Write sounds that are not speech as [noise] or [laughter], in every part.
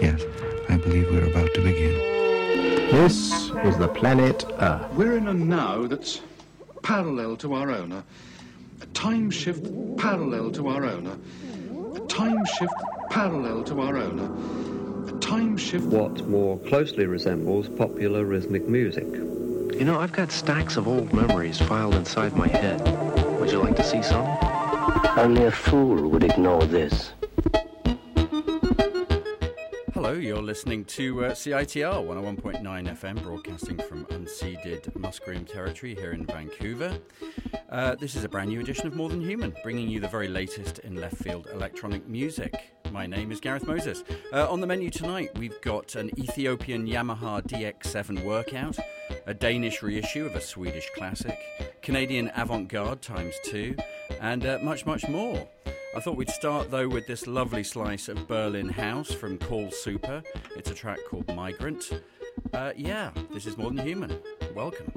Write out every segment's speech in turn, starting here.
Yes, I believe we're about to begin. This is the planet Earth. We're in a now that's parallel to our own, a, a time shift parallel to our own, a, a time shift parallel to our own, a, a time shift. what more closely resembles popular rhythmic music. You know, I've got stacks of old memories filed inside my head. Would you like to see some? Only a fool would ignore this. Hello, you're listening to uh, CITR 101.9 FM, broadcasting from unceded Musqueam territory here in Vancouver. Uh, this is a brand new edition of More Than Human, bringing you the very latest in left field electronic music. My name is Gareth Moses. Uh, on the menu tonight, we've got an Ethiopian Yamaha DX7 workout, a Danish reissue of a Swedish classic, Canadian avant garde times two, and uh, much, much more. I thought we'd start though with this lovely slice of Berlin House from Call Super. It's a track called Migrant. Uh, yeah, this is More Than Human. Welcome.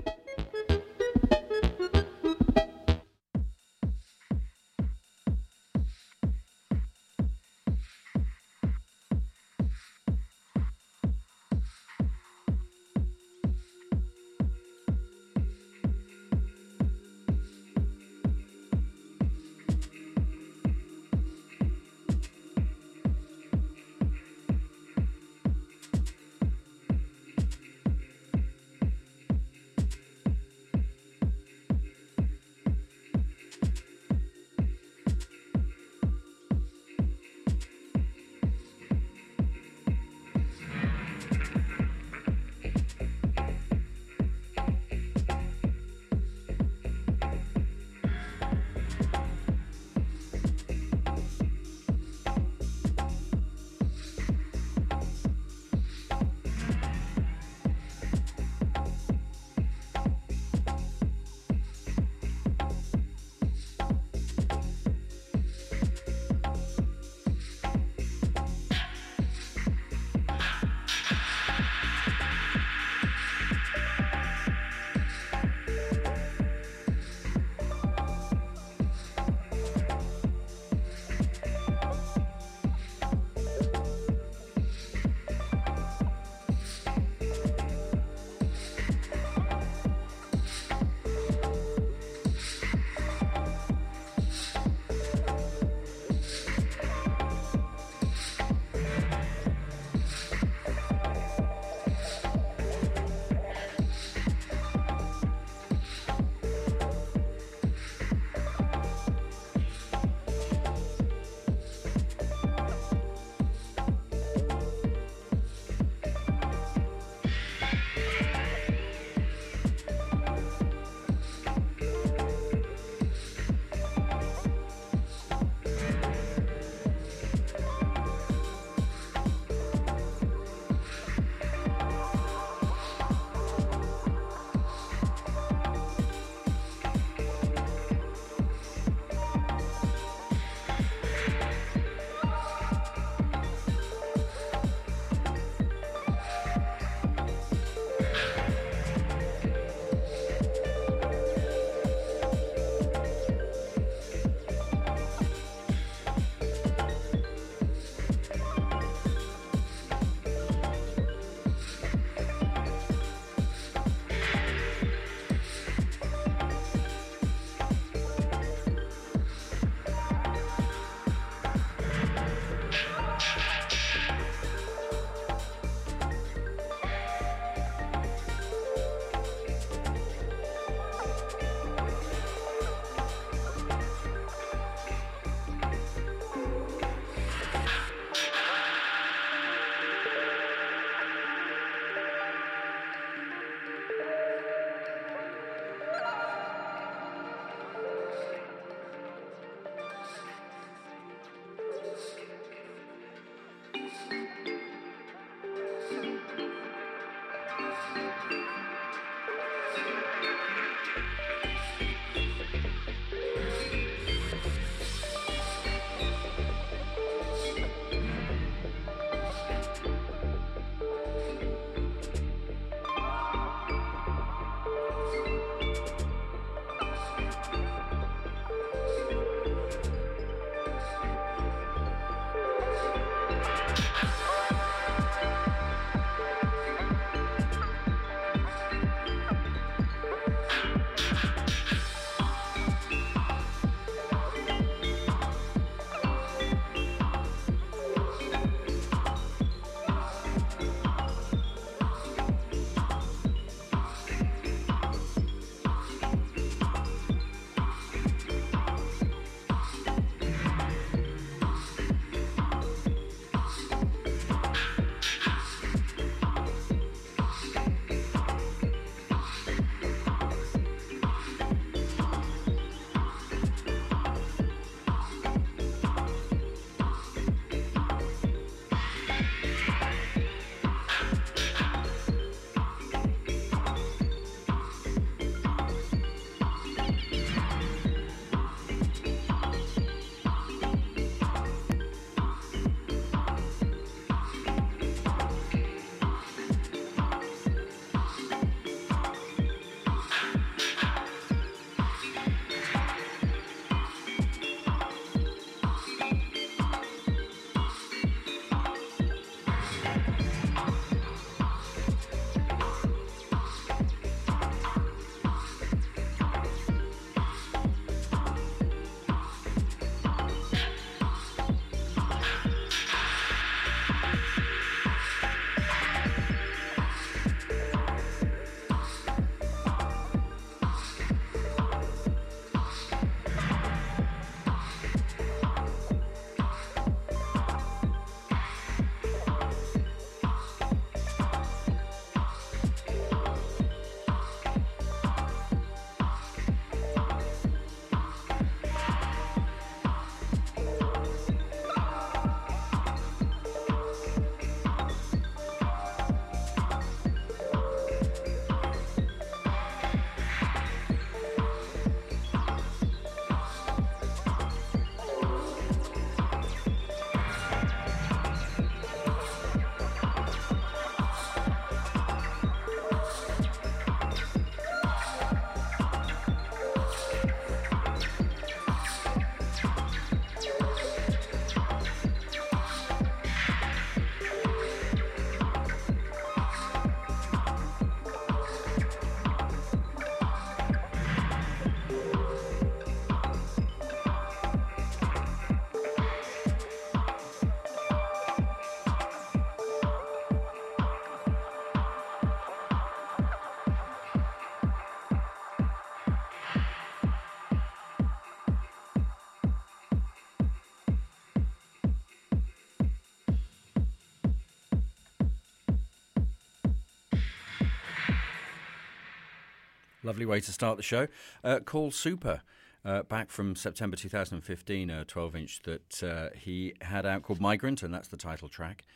Lovely way to start the show. Uh, Call Super. Uh, back from September 2015, a 12 inch that uh, he had out called Migrant, and that's the title track.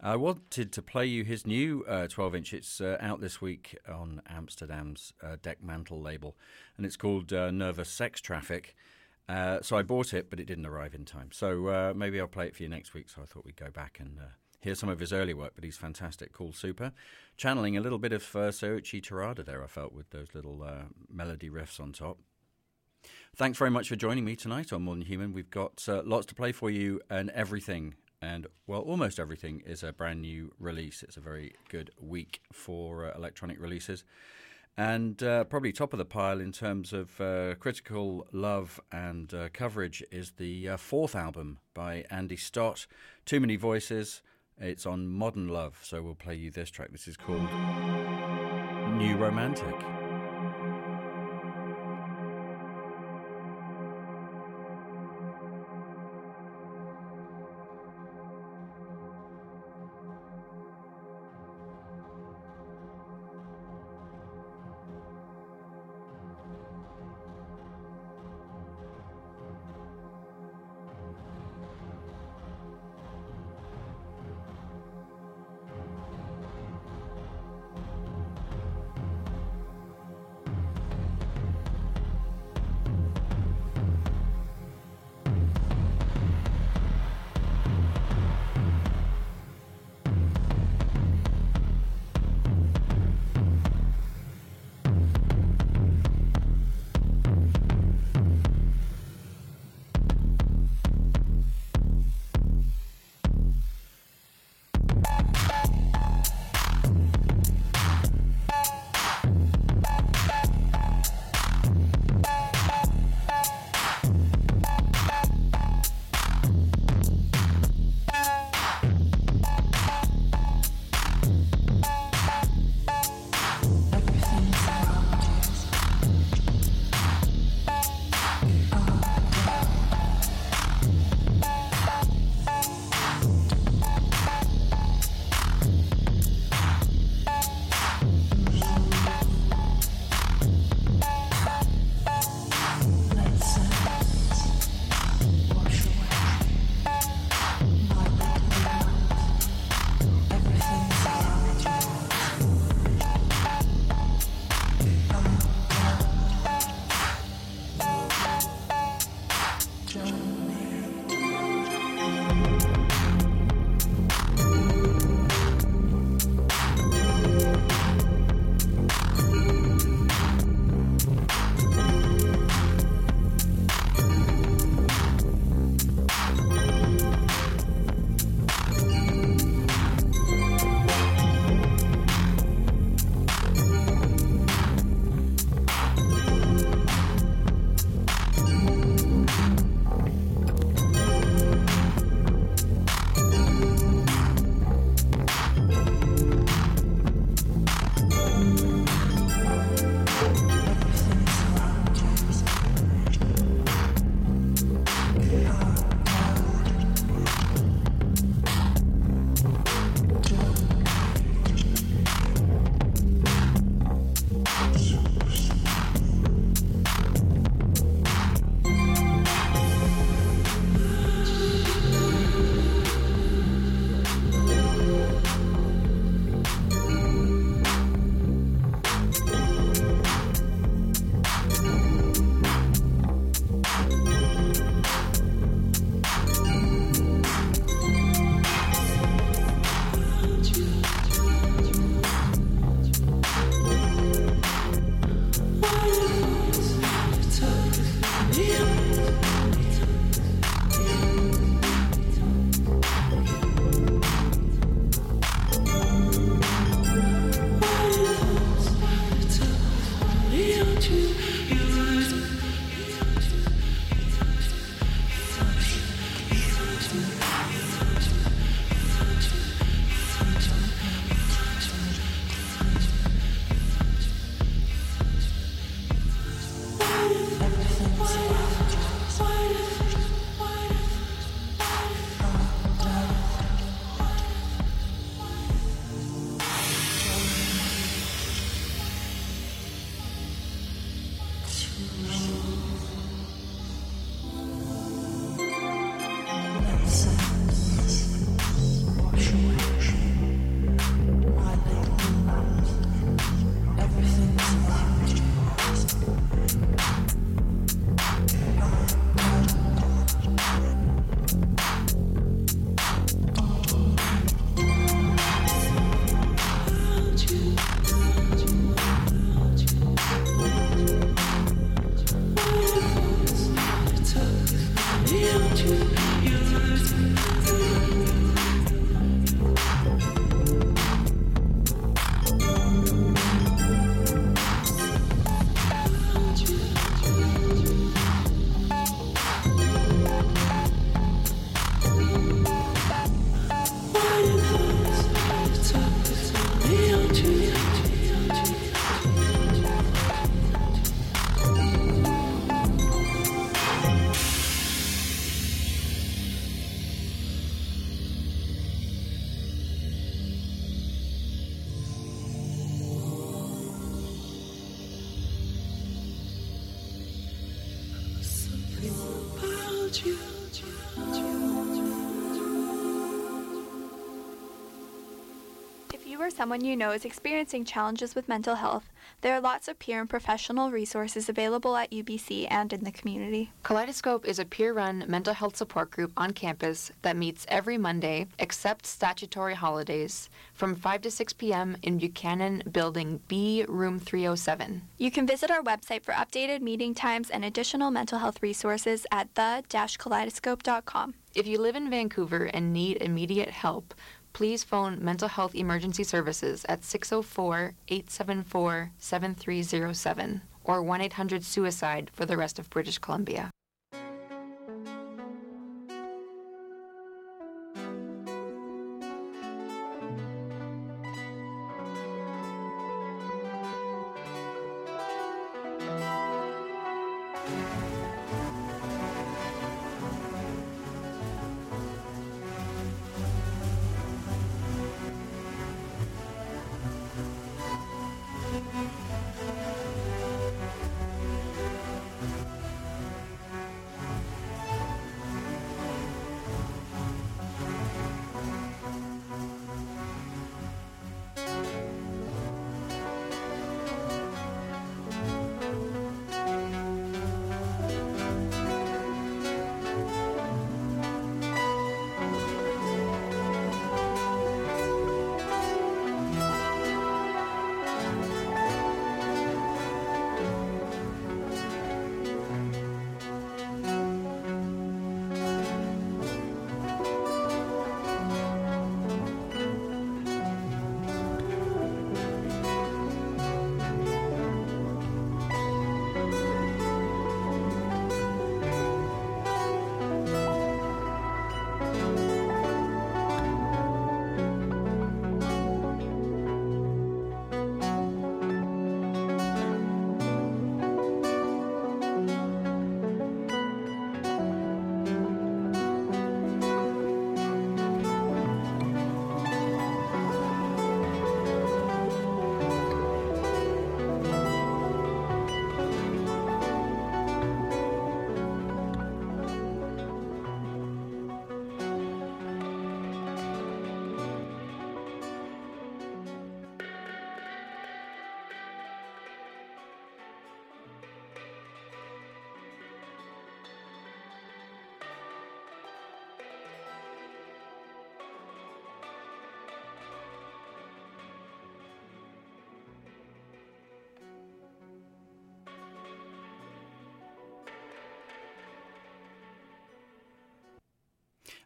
I wanted to play you his new 12 uh, inch. It's uh, out this week on Amsterdam's uh, Dekmantel label, and it's called Nervous Sex Traffic. so I bought it, but it didn't arrive in time. So maybe I'll play it for you next week. So I thought we'd go back and hear some of his early work, but he's fantastic. Call Super. Channeling a little bit of uh, Soichi Terada there, I felt, with those little uh, melody riffs on top. Thanks very much for joining me tonight on More Than Human. We've got uh, lots to play for you, and everything, and well, almost everything is a brand new release. It's a very good week for uh, electronic releases. And uh, probably top of the pile in terms of uh, critical love and uh, coverage is the uh, fourth album by Andy Stott, Too Many Voices. It's on Modern Love, so we'll play you this track. This is called New Romantic. Someone you know is experiencing challenges with mental health, there are lots of peer and professional resources available at UBC and in the community. Kaleidoscope is a peer run mental health support group on campus that meets every Monday, except statutory holidays, from 5 to 6 p.m. in Buchanan Building B, Room 307. You can visit our website for updated meeting times and additional mental health resources at the-kaleidoscope.com. If you live in Vancouver and need immediate help, please phone Mental Health Emergency Services at 604 874 7307 or 1 800 Suicide for the rest of British Columbia.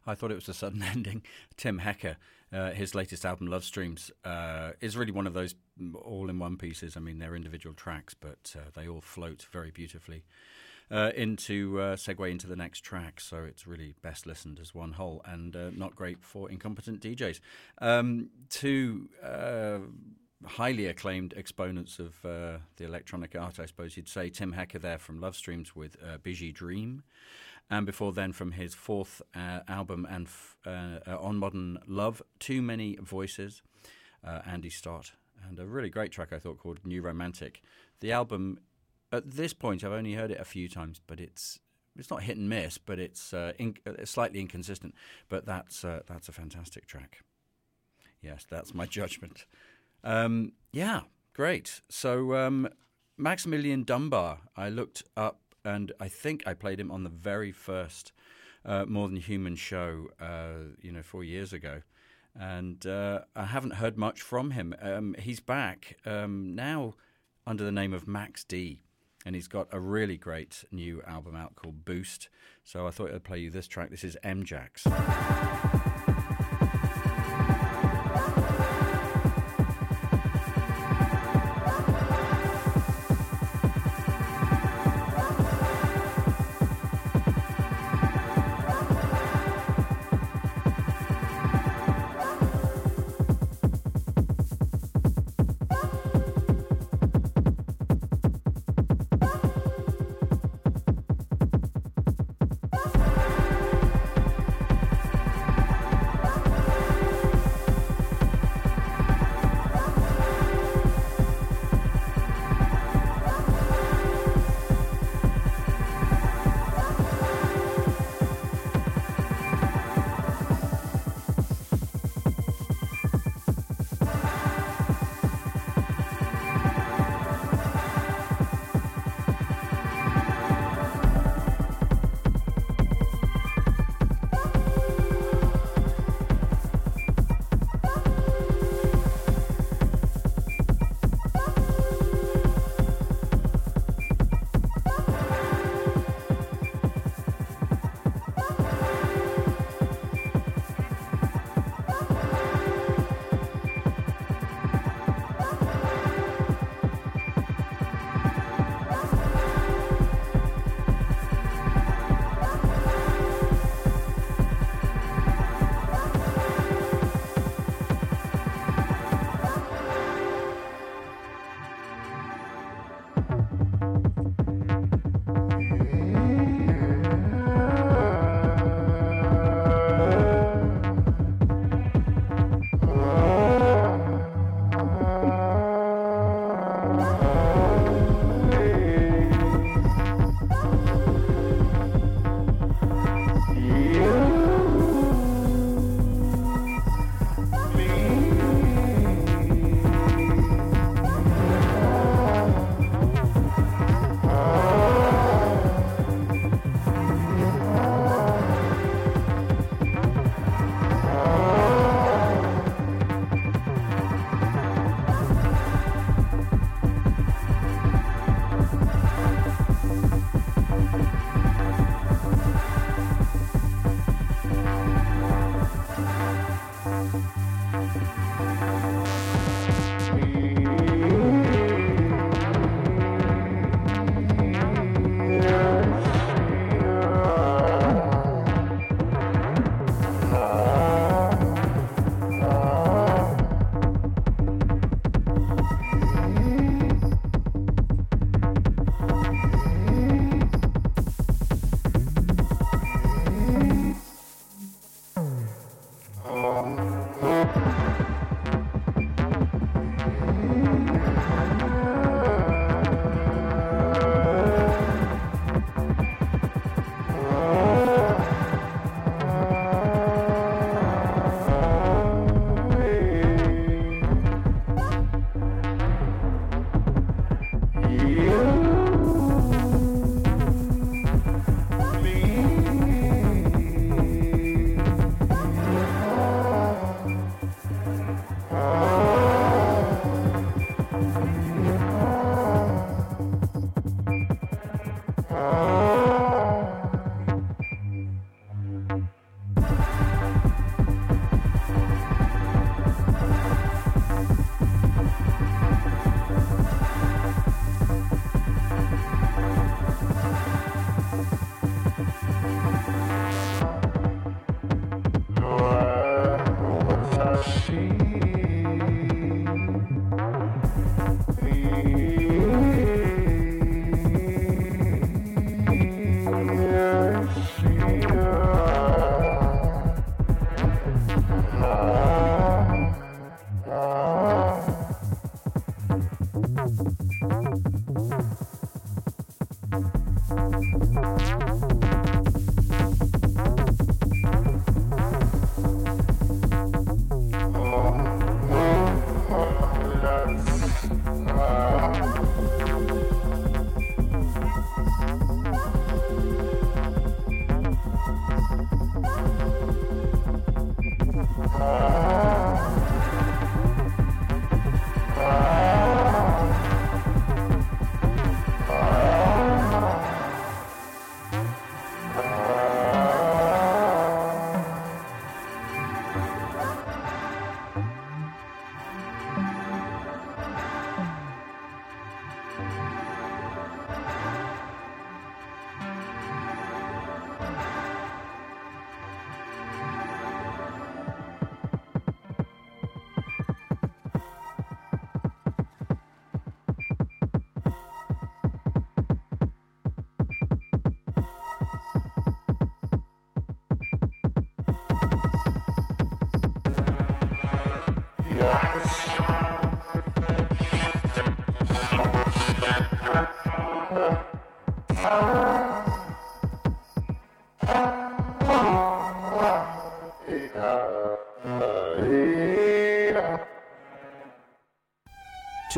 I thought it was a sudden [laughs] ending. Tim Hecker, uh, his latest album, Love Streams, uh, is really one of those all in one pieces. I mean, they're individual tracks, but uh, they all float very beautifully uh, into uh, segue into the next track. So it's really best listened as one whole and uh, not great for incompetent DJs. Um, two highly acclaimed exponents of uh, the electronic art, I suppose you'd say. Tim Hecker there from Love Streams with uh, Bijie Dream. And before then, from his fourth uh, album and f- uh, uh, on Modern Love, Too Many Voices, uh, Andy Stott. And a really great track, I thought, called New Romantic. The album at this point, I've only heard it a few times, but it's it's not hit and miss, but it's uh, in, uh, slightly inconsistent. But that's that's a fantastic track. Yes, that's my [laughs] judgment. Um, yeah, great. So um, Maximilian Dunbar, I looked up, and I think I played him on the very first uh, More Than Human show, uh, you know, four years ago. And uh, I haven't heard much from him. Um, he's back um, now under the name of Max D and he's got a really great new album out called Boost. So I thought I'd play you this track. This is M Jax.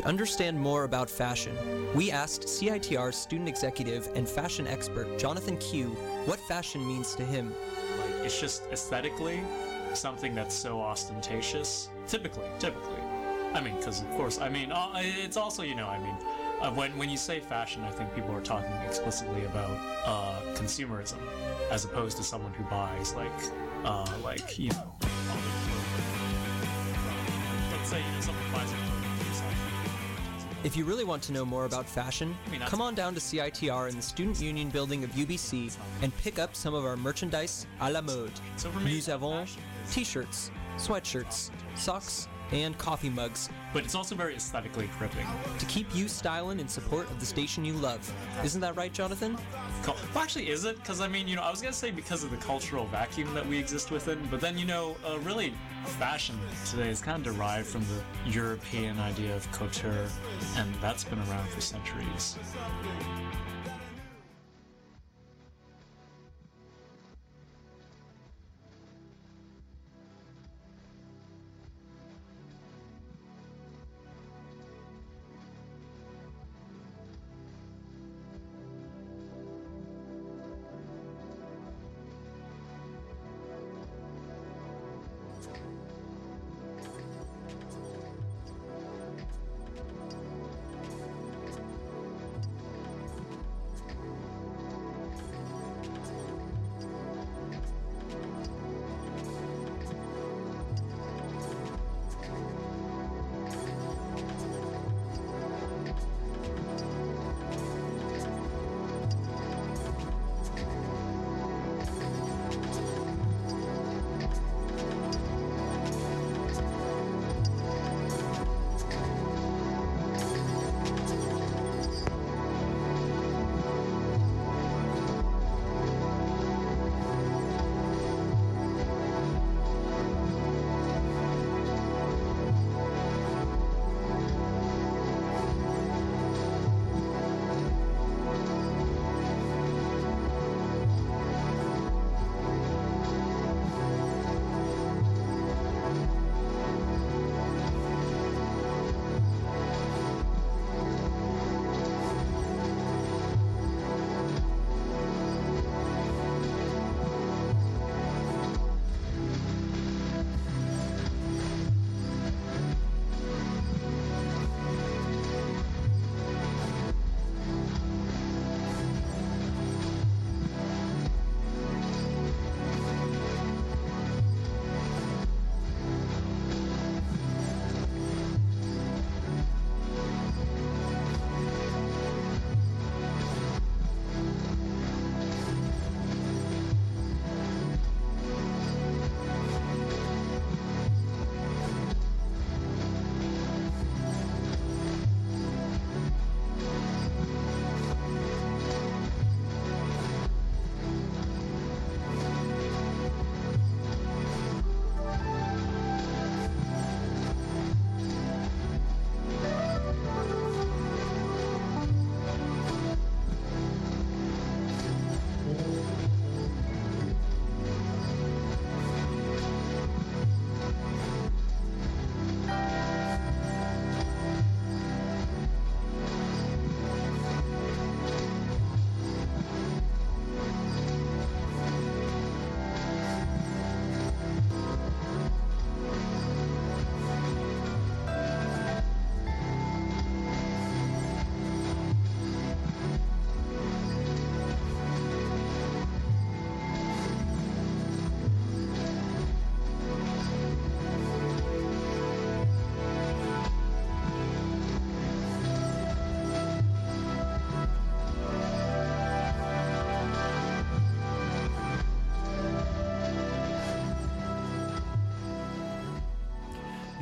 Understand more about fashion, we asked CITR student executive and fashion expert Jonathan Q what fashion means to him. Like, it's just aesthetically something that's so ostentatious. Typically, typically. I mean, because of course, I mean, uh, it's also, you know, I mean, uh, when when you say fashion, I think people are talking explicitly about uh, consumerism, as opposed to someone who buys like, uh, like you know, If you really want to know more about fashion, come on down to CITR in the Student Union building of UBC and pick up some of our merchandise à la mode. Nous avons t-shirts, sweatshirts, socks, and coffee mugs. But it's also very aesthetically gripping. To keep you styling in support of the station you love. Isn't that right, Jonathan? Well, actually, is it? Because, I mean, you know, I was going to say because of the cultural vacuum that we exist within, but then, you know, uh, really, fashion today is kind of derived from the European idea of couture, and that's been around for centuries.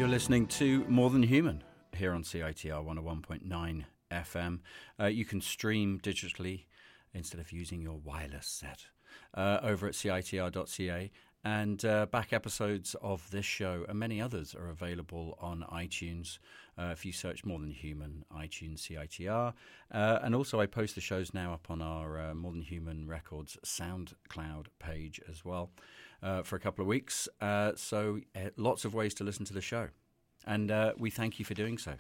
You're listening to More Than Human here on CITR 101.9 FM. Uh, you can stream digitally instead of using your wireless set uh, over at CITR.ca. And uh, back episodes of this show and many others are available on iTunes. Uh, if you search More Than Human, iTunes, CITR. Uh, and also, I post the shows now up on our uh, More Than Human Records SoundCloud page as well uh, for a couple of weeks. Uh, so, uh, lots of ways to listen to the show. And we thank you for doing so.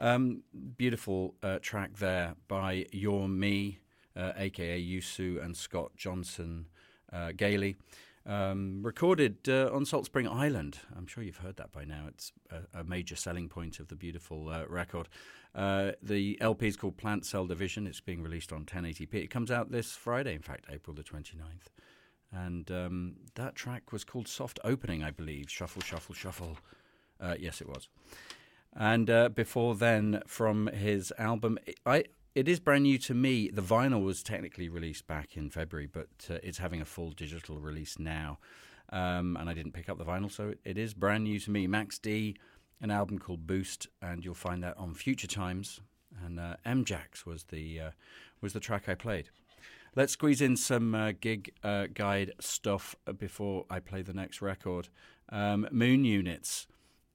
Um, beautiful track there by You'me, aka Yu Su and Scott Johnson Gailey. Um, recorded uh, on Salt Spring Island. I'm sure you've heard that by now. It's a, a major selling point of the beautiful uh, record. Uh, the LP is called Plant Cell Division. It's being released on 1080p. It comes out this Friday, in fact, April the 29th. And um, that track was called Soft Opening, I believe. Shuffle, shuffle, shuffle. Uh, yes, it was. And uh, before then, from his album, I it is brand new to me. The vinyl was technically released back in February, but uh, it's having a full digital release now. Um, and I didn't pick up the vinyl, so it is brand new to me. Max D, an album called Boost, and you'll find that on Future Times. And uh, MJax was the uh, was the track I played. Let's squeeze in some uh, gig uh, guide stuff before I play the next record. Um, Moon Units,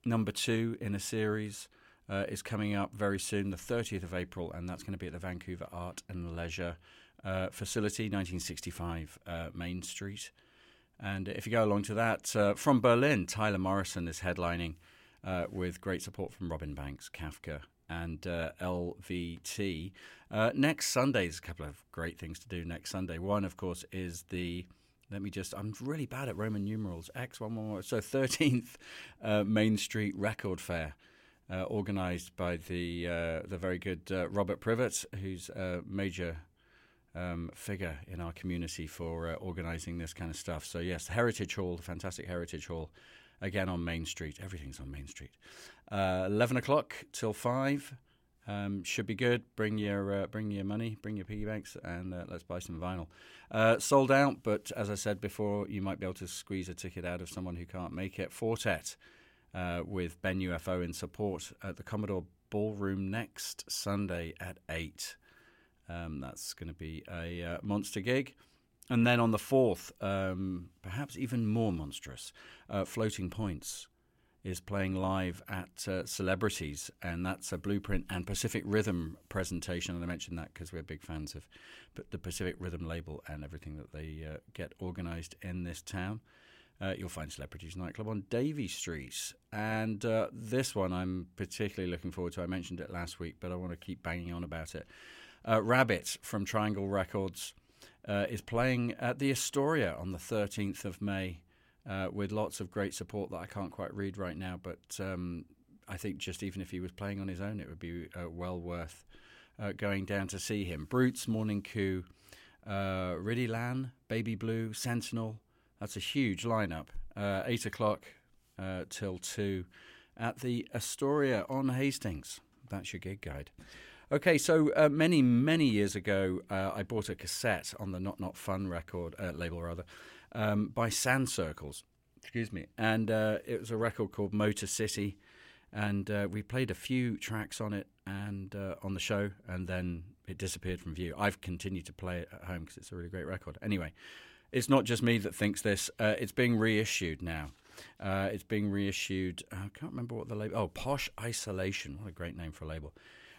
number two in a series uh, is coming up very soon, the 30th of April, and that's going to be at the Vancouver Art and Leisure uh, Facility, 1965 uh, Main Street. And if you go along to that, uh, from Berlin, Tyler Morrison is headlining with great support from Robin Banks, Kafka, and uh, LVT. next Sunday, there's a couple of great things to do next Sunday. One, of course, is the let me just, I'm really bad at Roman numerals. X111. So 13th Main Street Record Fair uh, organised by the uh, the very good uh, Robert Privet, who's a major um, figure in our community for uh, organising this kind of stuff. So yes, Heritage Hall, the fantastic Heritage Hall, again on Main Street. Everything's on Main Street. Uh, eleven o'clock till five. Um, should be good. Bring your uh, bring your money, bring your piggy banks, and let's buy some vinyl. sold out, but as I said before, you might be able to squeeze a ticket out of someone who can't make it. Four Tet uh, with Ben UFO in support at the Commodore Ballroom next Sunday at 8. Um, that's going to be a uh, monster gig. And then on the 4th, um, perhaps even more monstrous, uh, Floating Points is playing live at uh, Celebrities, and that's a Blueprint and Pacific Rhythm presentation. And I mentioned that because we're big fans of the Pacific Rhythm label and everything that they uh, get organised in this town. Uh, you'll find Celebrities Nightclub on Davie Street. And uh, this one I'm particularly looking forward to. I mentioned it last week, but I want to keep banging on about it. Uh, Rabit from Tri Angle Records uh, is playing at the Astoria on the 13th of May uh, with lots of great support that I can't quite read right now, but um, I think just even if he was playing on his own, it would be uh, well worth going down to see him. Brutes, Morning Coup, uh, Riddy Lan, Baby Blue, Sentinel, that's a huge lineup. Uh, eight o'clock uh, till two at the Astoria on Hastings. That's your gig guide. Okay, so uh, many, many years ago, uh, I bought a cassette on the Not Not Fun record uh, label, rather, um, by Sand Circles. Excuse me, and uh, it was a record called Motor City, and we played a few tracks on it and on the show, and then it disappeared from view. I've continued to play it at home because it's a really great record. Anyway, it's not just me that thinks this. Uh, it's being reissued now. Uh, it's being reissued. I can't remember what the label. Oh, Posh Isolation. What a great name for a label.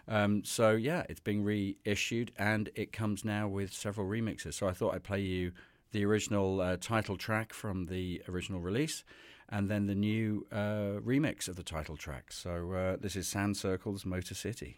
Um, so yeah, it's being reissued, and it comes now with several remixes. So I thought I'd play you the original uh, title track from the original release, and then the new uh, remix of the title track. So uh, this is Sand Circles Motor City.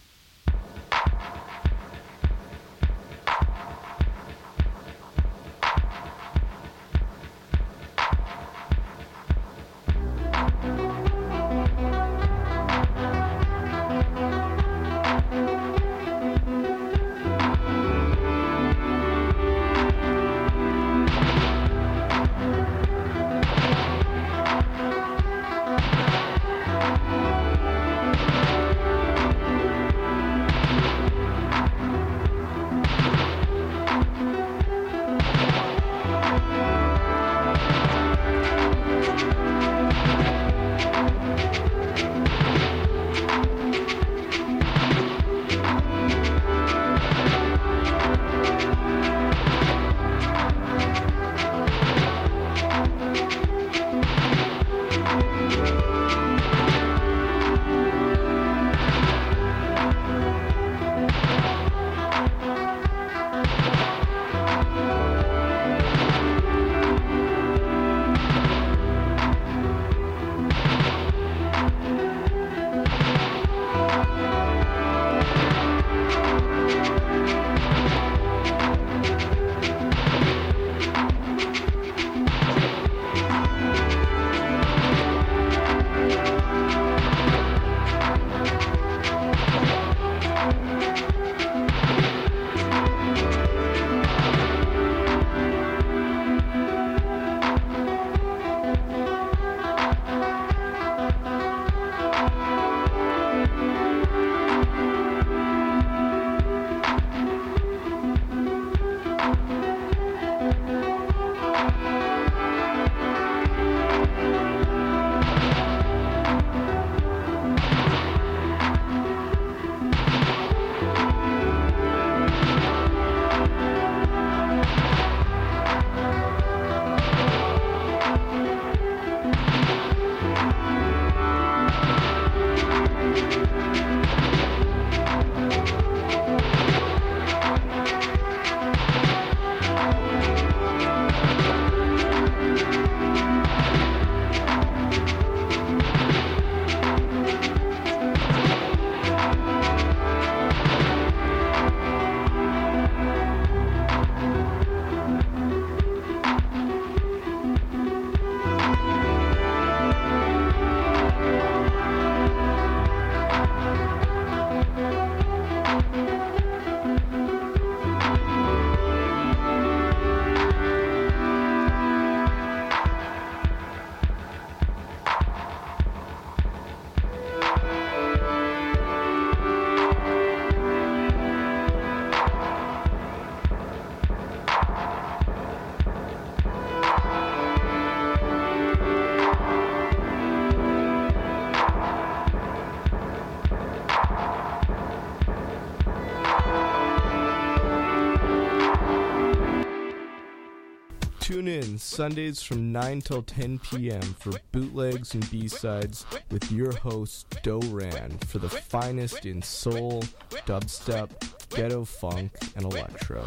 Tune in Sundays from 9 till 10 p.m. for bootlegs and B-sides with your host, Doran for the finest in soul, dubstep, ghetto funk, and electro.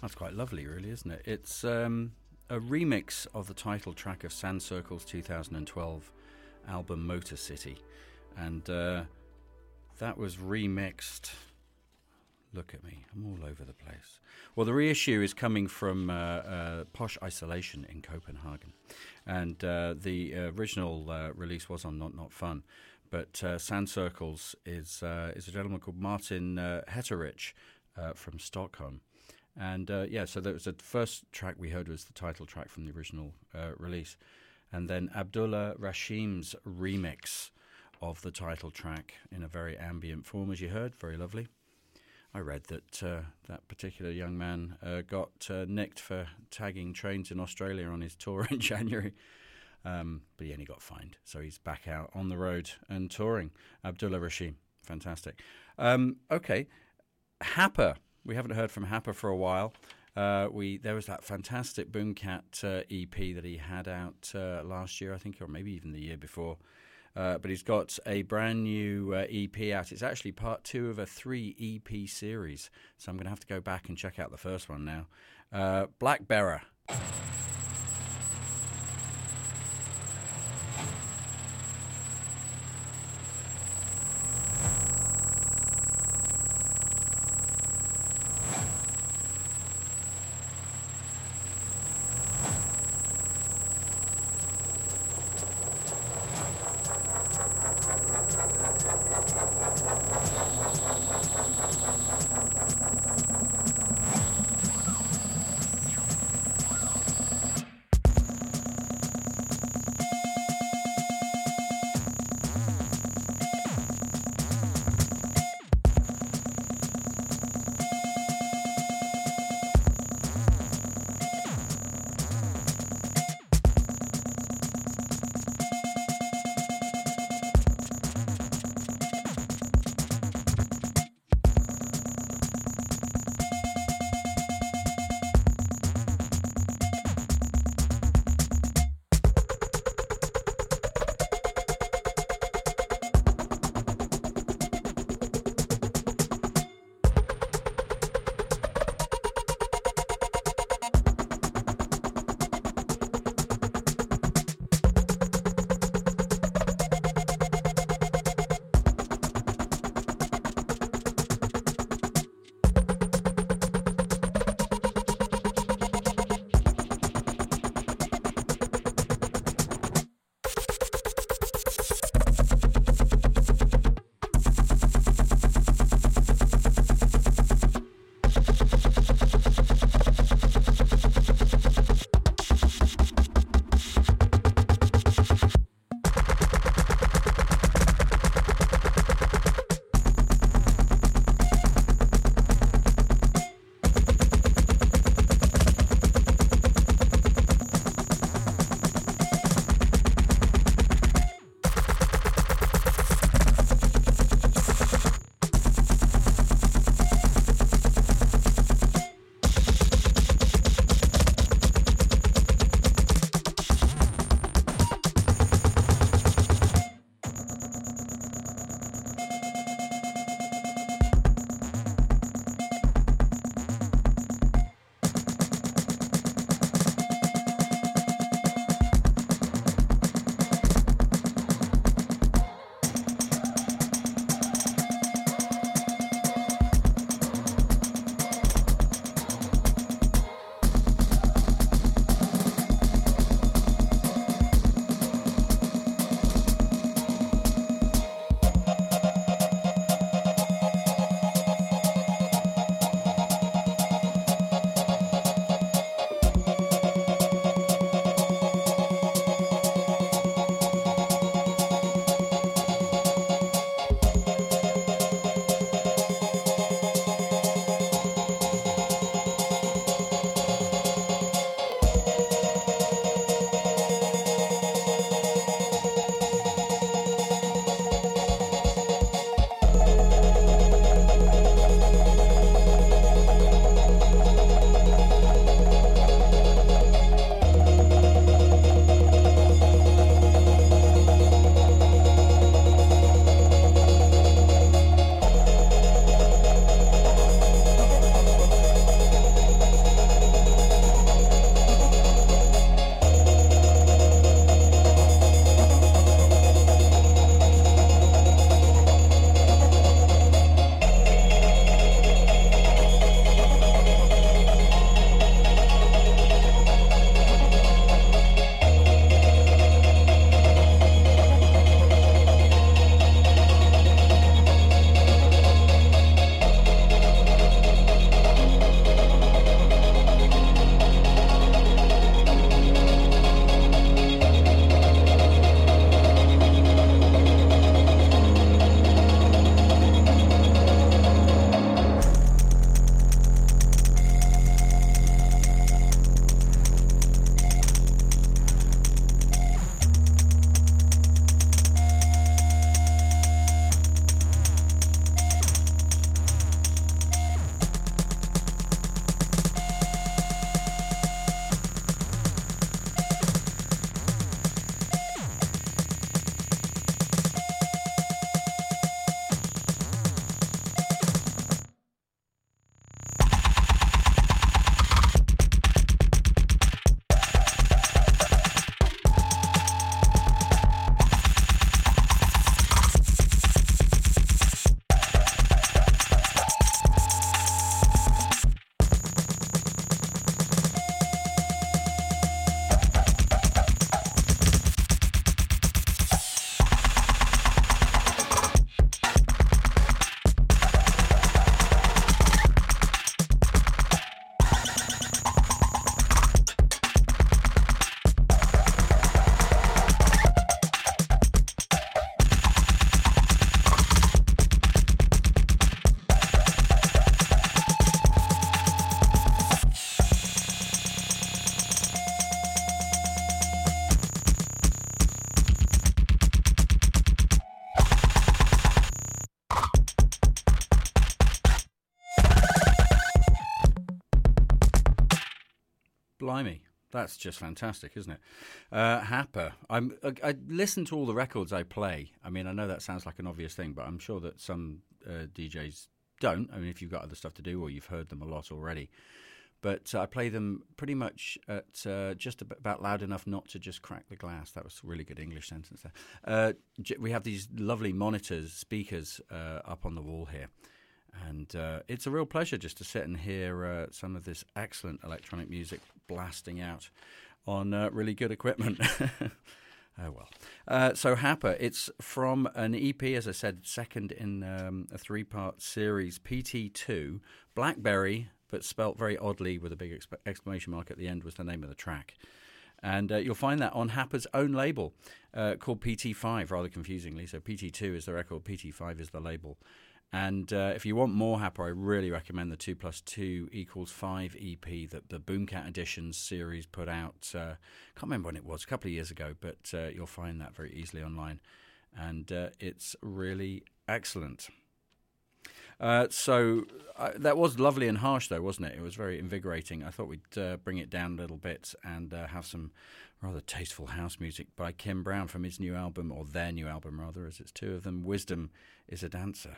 That's quite lovely, really, isn't it? It's um, a remix of the title track of Sand Circle's 2012 album Motor City. And uh, that was remixed Look at me. I'm all over the place. Well, the reissue is coming from uh, uh, Posh Isolation in Copenhagen. And uh, the original uh, release was on Not Not Fun. But uh, Sand Circles is, uh, is a gentleman called Martin uh, Hetterich from Stockholm. And yeah, so that was the first track we heard was the title track from the original release. And then Abdulla Rashim's remix of the title track in a very ambient form, as you heard. Very lovely. I read that uh, that particular young man uh, got uh, nicked for tagging trains in Australia on his tour in [laughs] January. Um, but he only got fined, so he's back out on the road and touring. Abdullah Rashim, fantastic. Um, okay, Happa. We haven't heard from Happa for a while. Uh, we there was that fantastic Boomkat uh, EP that he had out uh, last year, I think, or maybe even the year before. Uh, but he's got a brand new uh, EP out. It's actually part two of a three EP series. So I'm going to have to go back and check out the first one now. Uh, Black Bearer. That's just fantastic, isn't it? Uh, Happa. I'm, I, I, listen to all the records I play. I mean, I know that sounds like an obvious thing, but I'm sure that some uh, DJs don't. I mean, if you've got other stuff to do or you've heard them a lot already. But uh, I play them pretty much at uh, just about loud enough not to just crack the glass. That was a really good English sentence there. Uh, we have these lovely monitors, speakers uh, up on the wall here. And uh, it's a real pleasure just to sit and hear uh, some of this excellent electronic music blasting out on uh, really good equipment. [laughs] oh well. Uh, so Happa, it's from an EP, as I said, second in um, a three-part series, PT2, Blackberry, but spelt very oddly with a big exp- exclamation mark at the end was the name of the track. And uh, you'll find that on Happa's own label uh, called PT5, rather confusingly. So PT2 is the record, PT5 is the label. And uh, if you want more Happa, I really recommend the 2 plus 2 equals 5 EP that the Boomkat Editions series put out. Uh, can't remember when it was, a couple of years ago, but uh, you'll find that very easily online. And uh, it's really excellent. Uh, so uh, that was lovely and harsh, though, wasn't it? It was very invigorating. I thought we'd bring it down a little bit and have some rather tasteful house music by Kim Brown from his new album, or their new album, rather, as it's two of them. Wisdom is a dancer.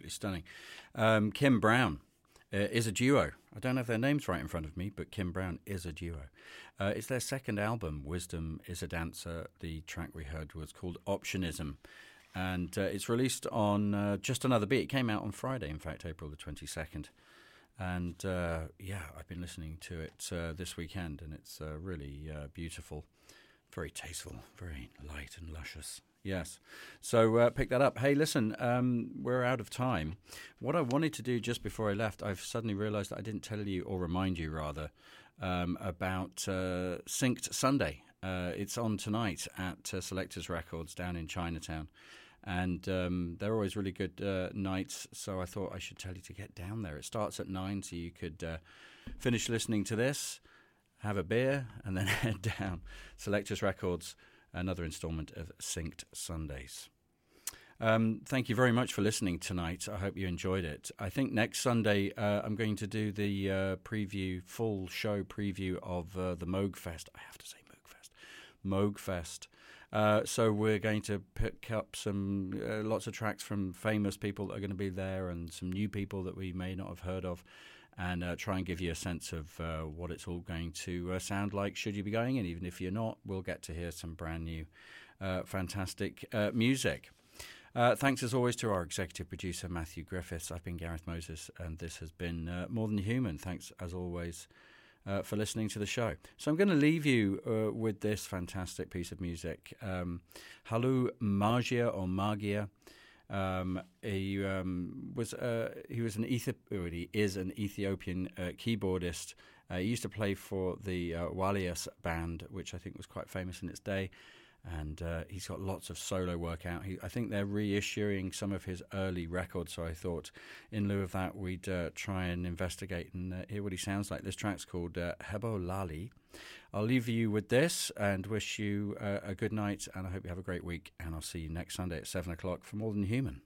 Absolutely stunning. Um, Kim Brown uh, is a duo. I don't have their names right in front of me, but Kim Brown is a duo. Uh, it's their second album, Wisdom is a Dancer. The track we heard was called Optionism. And uh, it's released on uh, Just Another Beat. It came out on Friday, in fact, April the 22nd. And uh, yeah, I've been listening to it uh, this weekend, and it's really beautiful, very tasteful, very light and luscious. Yes. So uh, pick that up. Hey, listen, um, we're out of time. What I wanted to do just before I left, I've suddenly realized that I didn't tell you, or remind you rather, um, about uh, Synced Sunday. Uh, it's on tonight at uh, Selectors Records down in Chinatown. And um, they're always really good uh, nights, so I thought I should tell you to get down there. It starts at nine, so you could uh, finish listening to this, have a beer, and then [laughs] head down. Selectors Records another instalment of Synced Sundays. Um, thank you very much for listening tonight. I hope you enjoyed it. I think next Sunday uh, I'm going to do the uh, preview, full show preview of uh, the Moog Fest. I have to say Moog Moog Fest. Uh, so we're going to pick up some uh, lots of tracks from famous people that are going to be there, and some new people that we may not have heard of and uh, try and give you a sense of uh, what it's all going to uh, sound like should you be going. And even if you're not, we'll get to hear some brand new, uh, fantastic uh, music. Uh, thanks as always to our executive producer, Matthew Griffiths. I've been Gareth Moses, and this has been More Than Human. Thanks as always. for listening to the show. So I'm going to leave you with this fantastic piece of music. Um, Hailu Mergia or Magia um, he um, was uh, he was an Ethi- he is an Ethiopian uh, keyboardist. Uh, he used to play for the uh, Walias band, which I think was quite famous in its day and uh, he's got lots of solo work out. He, I think they're reissuing some of his early records, so I thought in lieu of that, we'd uh, try and investigate and uh, hear what he sounds like. This track's called uh, Hebo Lali. I'll leave you with this and wish you uh, a good night, and I hope you have a great week. And I'll see you next Sunday at 7 o'clock for More Than Human.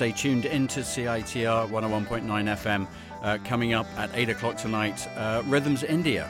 Stay tuned into CITR 101.9 FM. Uh, coming up at 8 o'clock tonight, uh, Rhythms India.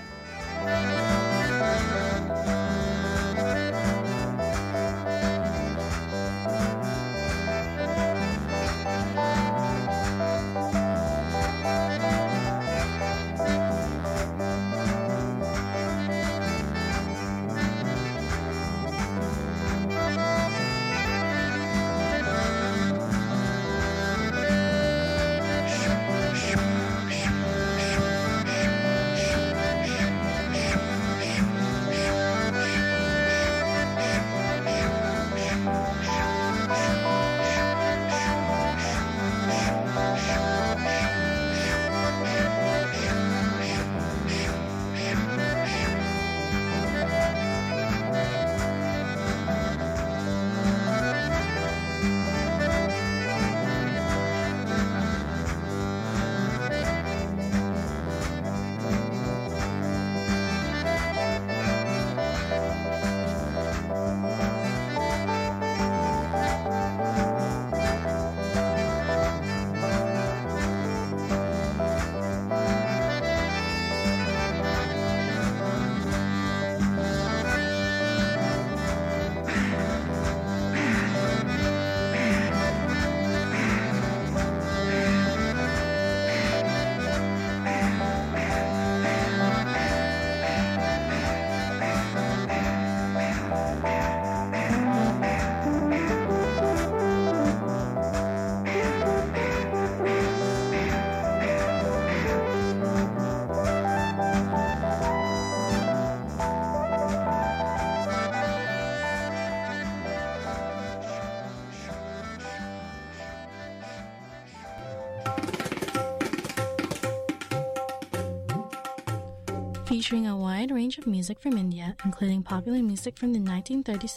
Featuring a wide range of music from India, including popular music from the 1930s